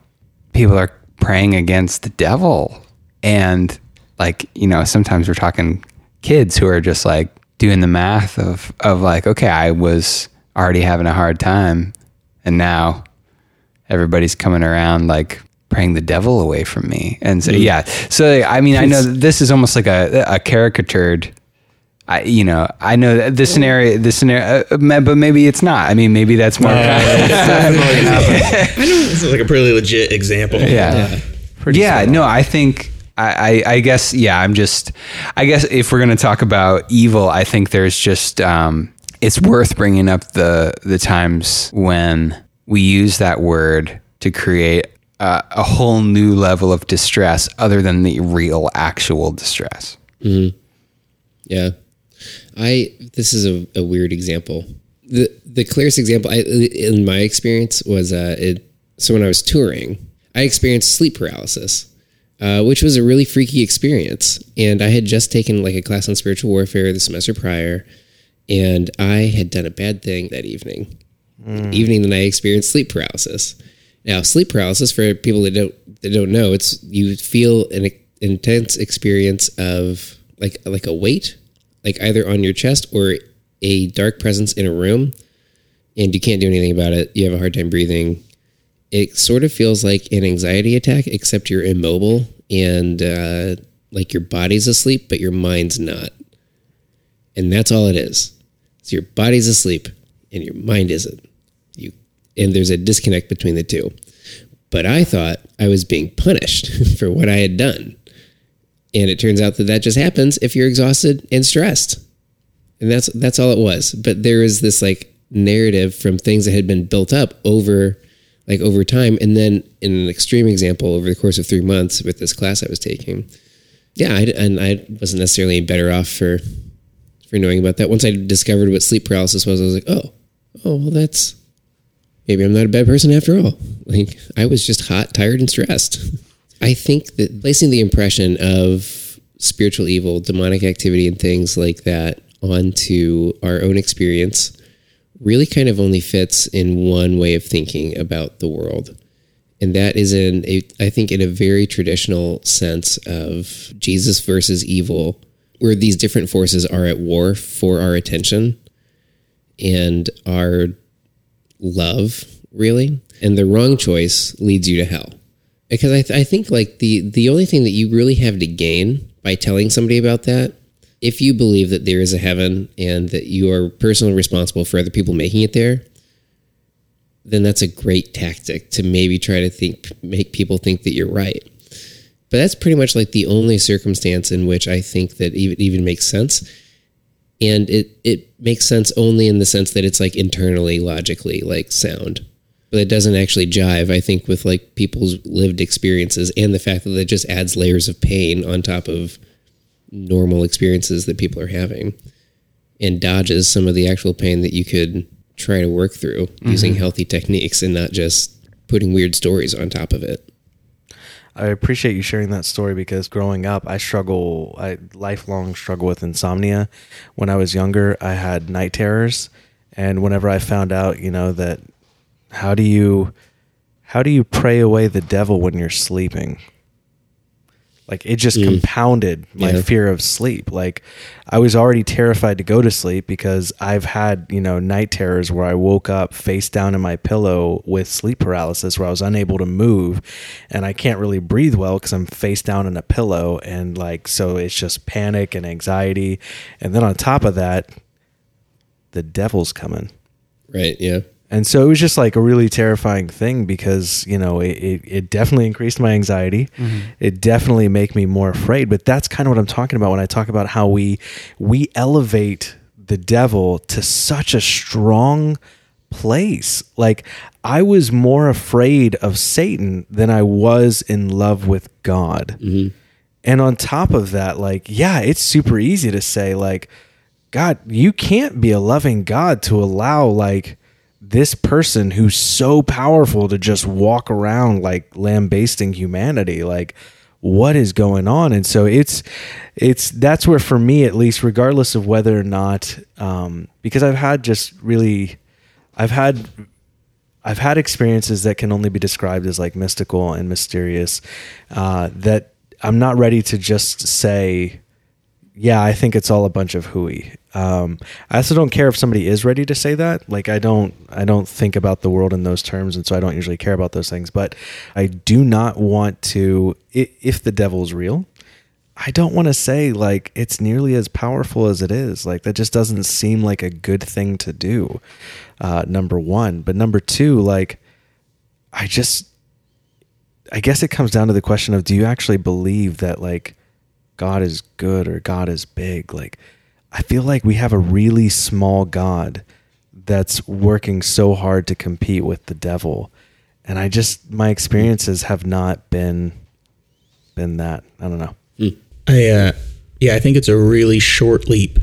people are praying against the devil. And like, you know, sometimes we're talking kids who are just like doing the math of of like, okay, I was already having a hard time and now everybody's coming around like praying the devil away from me. And so, yeah. So, I mean, I know that this is almost like a, a caricatured, I, you know, I know that this scenario, this scenario, uh, but maybe it's not. I mean, maybe that's more. I know this is like a pretty legit example. yeah. Yeah. no, I think, I, I, I guess, yeah, I'm just, I guess if we're going to talk about evil, I think there's just, um, it's worth bringing up the, the times when we use that word to create uh, a whole new level of distress other than the real actual distress. Yeah. I this is a, a weird example. The the clearest example I, in my experience was uh it so when I was touring, I experienced sleep paralysis. Uh, which was a really freaky experience. And I had just taken like a class on spiritual warfare the semester prior, and I had done a bad thing that evening. Evening that I experienced sleep paralysis. Now, sleep paralysis for people that don't that don't know, it's you feel an intense experience of like like a weight, like either on your chest or a dark presence in a room, and you can't do anything about it. You have a hard time breathing. It sort of feels like an anxiety attack, except you're immobile and uh, like your body's asleep, but your mind's not. And that's all it is. So your body's asleep and your mind isn't. And there's a disconnect between the two. But I thought I was being punished for what I had done. And it turns out that that just happens if you're exhausted and stressed. And that's that's all it was. But there is this like narrative from things that had been built up over like over time and then in an extreme example over the course of 3 months with this class I was taking. Yeah, I, and I wasn't necessarily better off for for knowing about that. Once I discovered what sleep paralysis was, I was like, "Oh, oh, well that's maybe I'm not a bad person after all. Like I was just hot, tired, and stressed. I think that placing the impression of spiritual evil, demonic activity, and things like that onto our own experience really kind of only fits in one way of thinking about the world. And that is in a, I think in a very traditional sense of Jesus versus evil, where these different forces are at war for our attention and our love, really. And the wrong choice leads you to hell. Because I, th- I think like the the only thing that you really have to gain by telling somebody about that, if you believe that there is a heaven and that you are personally responsible for other people making it there, then that's a great tactic to maybe try to think make people think that you're right. But that's pretty much like the only circumstance in which I think that even even makes sense. And it it makes sense only in the sense that it's like internally logically like sound. But it doesn't actually jive, I think, with like people's lived experiences and the fact that it just adds layers of pain on top of normal experiences that people are having and dodges some of the actual pain that you could try to work through using mm-hmm. healthy techniques and not just putting weird stories on top of it. I appreciate you sharing that story because growing up, I struggle, I lifelong struggle with insomnia. When I was younger, I had night terrors, and whenever I found out, you know, that how do you how do you pray away the devil when you're sleeping? Like it just mm. compounded my Yeah. fear of sleep. Like I was already terrified to go to sleep because I've had, you know, night terrors where I woke up face down in my pillow with sleep paralysis where I was unable to move and I can't really breathe well because I'm face down in a pillow and like so it's just panic and anxiety. And then on top of that, the devil's coming. Right. Yeah. And so it was just like a really terrifying thing because, you know, it, it, it definitely increased my anxiety. Mm-hmm. It definitely made me more afraid. But that's kind of what I'm talking about when I talk about how we we elevate the devil to such a strong place. Like I was more afraid of Satan than I was in love with God. Mm-hmm. And on top of that, like, yeah, it's super easy to say, like, God, you can't be a loving God to allow like this person who's so powerful to just walk around like lambasting humanity. Like, what is going on? And so it's it's that's where for me at least, regardless of whether or not, um, because I've had just really, I've had I've had experiences that can only be described as like mystical and mysterious. Uh, that I'm not ready to just say, yeah, I think it's all a bunch of hooey. Um, I also don't care if somebody is ready to say that. Like I don't, I don't think about the world in those terms, and so I don't usually care about those things. But I do not want to, if the devil is real, I don't want to say like it's nearly as powerful as it is. Like that just doesn't seem like a good thing to do. Uh, number one, but number two, like I just, I guess it comes down to the question of do you actually believe that like God is good or God is big? Like I feel like we have a really small God that's working so hard to compete with the devil. And I just my experiences have not been been that. I don't know. Hmm. I uh, yeah, I think it's a really short leap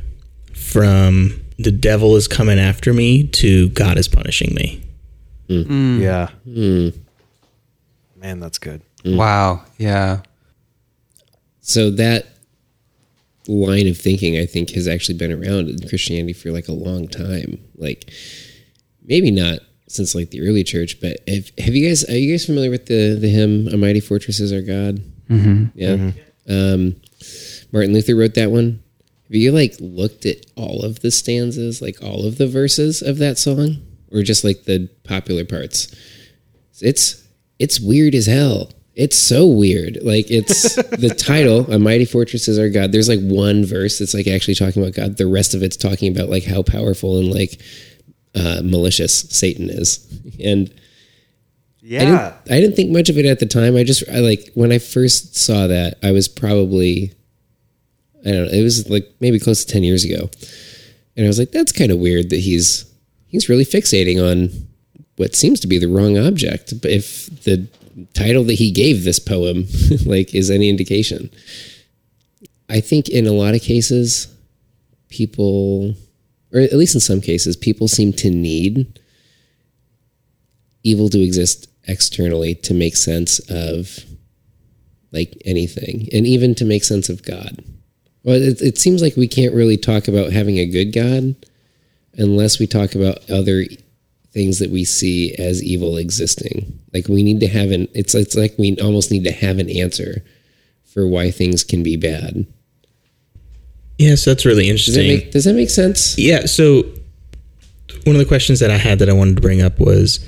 from the devil is coming after me to God is punishing me. Hmm. Hmm. Yeah. Man, that's good. Wow. Yeah. So that line of thinking, I think, has actually been around in Christianity for like a long time. Like maybe not since like the early church. But have, have you guys are you guys familiar with the the hymn "A Mighty Fortress Is Our God"? Mm-hmm. Yeah. Um, Martin Luther wrote that one. Have you like looked at all of the stanzas, like all of the verses of that song, or just like the popular parts? It's it's weird as hell. It's so weird. Like it's the title, "A Mighty Fortress Is Our God." There's like one verse that's like actually talking about God. The rest of it's talking about like how powerful and like uh, malicious Satan is. And I didn't, I didn't think much of it at the time. I just I like when I first saw that, I was probably I don't know, it was like maybe close to 10 years ago. And I was like that's kind of weird that he's he's really fixating on what seems to be the wrong object. But if the title that he gave this poem like is any indication. I think in a lot of cases people or at least in some cases people seem to need evil to exist externally to make sense of like anything and even to make sense of God. Well, it, it seems like we can't really talk about having a good God unless we talk about other things that we see as evil existing. Like we need to have an it's it's like we almost need to have an answer for why things can be bad. Yes, that's really Does that interesting. make does that make sense? Yeah. So one of the questions that I had that I wanted to bring up was,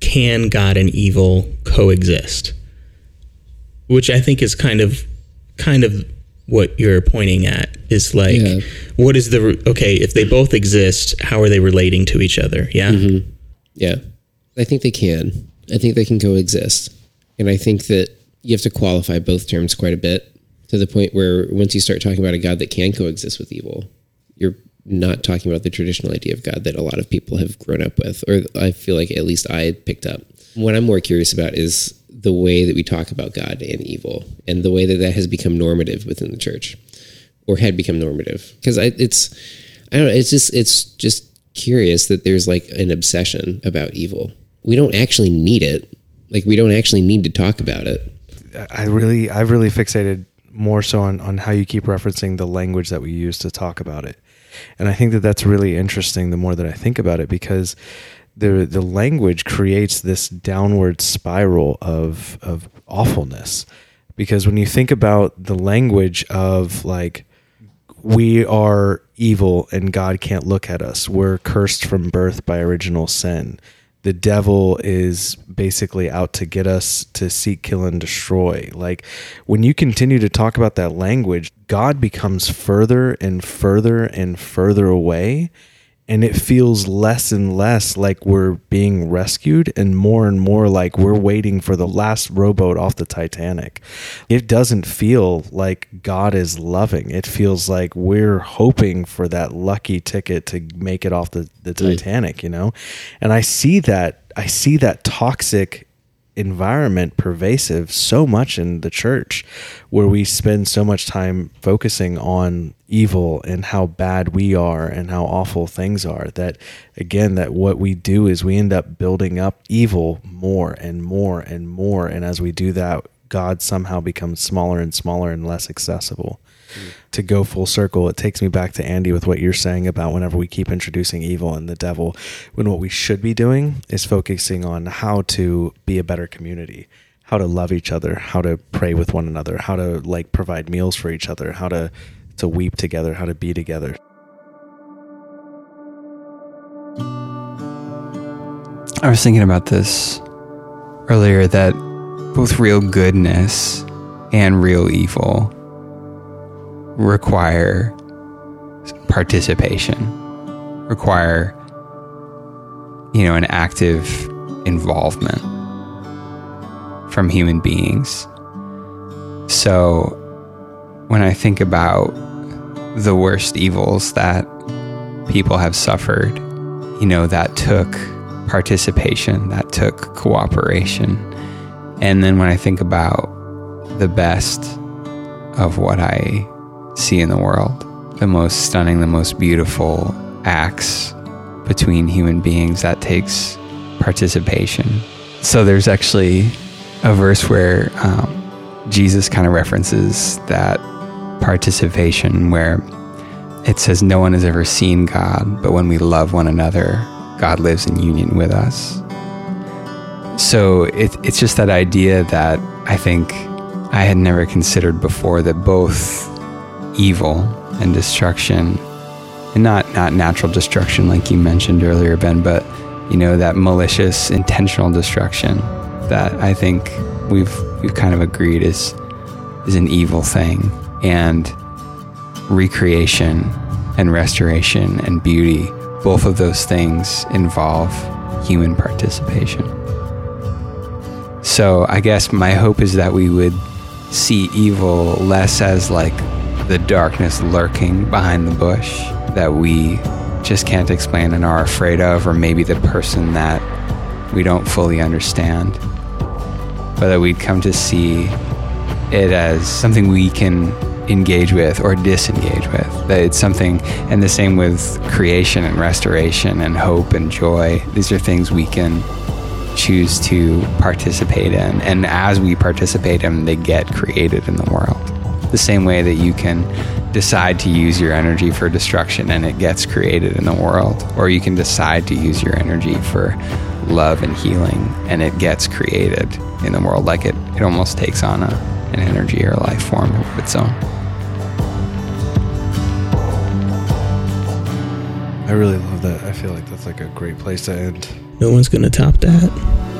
can God and evil coexist? Which I think is kind of, kind of what you're pointing at is like, Yeah. what is the okay? If they both exist, how are they relating to each other? Yeah. Mm-hmm. Yeah. I think they can. I think they can coexist. And I think that you have to qualify both terms quite a bit to the point where once you start talking about a God that can coexist with evil, you're not talking about the traditional idea of God that a lot of people have grown up with, or I feel like at least I picked up. What I'm more curious about is the way that we talk about God and evil and the way that that has become normative within the church or had become normative. Because it's, I don't know, it's just, it's just curious that there's like an obsession about evil. We don't actually need it. Like, we don't actually need to talk about it. I really, I've really fixated more so on, on how you keep referencing the language that we use to talk about it. And I think that that's really interesting the more that I think about it because the the language creates this downward spiral of of awfulness. Because when you think about the language of like we are evil and God can't look at us. We're cursed from birth by original sin. The devil is basically out to get us to seek, kill, and destroy. Like when you continue to talk about that language, God becomes further and further and further away. And it feels less and less like we're being rescued and more and more like we're waiting for the last rowboat off the Titanic. It doesn't feel like God is loving. It feels like we're hoping for that lucky ticket to make it off the, the Titanic, you know? And I see that I see that toxic environment pervasive so much in the church where we spend so much time focusing on evil and how bad we are and how awful things are that again that what we do is we end up building up evil more and more and more. And as we do that god somehow becomes smaller and smaller and less accessible to go full circle, it takes me back to Andy with what you're saying about whenever we keep introducing evil and the devil, when what we should be doing is focusing on how to be a better community, how to love each other, how to pray with one another, how to like provide meals for each other, how to to weep together, how to be together. I was thinking about this earlier that both real goodness and real evil require participation, require, you know, an active involvement from human beings. So when I think about the worst evils that people have suffered, you know, that took participation, that took cooperation. And then when I think about the best of what I see in the world, the most stunning, the most beautiful acts between human beings, that takes participation. So there's actually a verse where um, Jesus kind of references that participation where it says, No one has ever seen God, but when we love one another, God lives in union with us. So it, it's just that idea that I think I had never considered before that both evil and destruction, and not, not natural destruction like you mentioned earlier, Ben, but you know, that malicious, intentional destruction that I think we've we've kind of agreed is is an evil thing. And recreation and restoration and beauty, both of those things involve human participation. So I guess my hope is that we would see evil less as like the darkness lurking behind the bush that we just can't explain and are afraid of, or maybe the person that we don't fully understand, but that we'd come to see it as something we can engage with or disengage with. That it's something, and the same with creation and restoration and hope and joy. These are things we can choose to participate in. And as we participate in they get created in the world. The same way that you can decide to use your energy for destruction and it gets created in the world, or you can decide to use your energy for love and healing and it gets created in the world. Like it, it almost takes on a, an energy or life form of its own. I really love that. I feel like that's like a great place to end. No one's going to top that.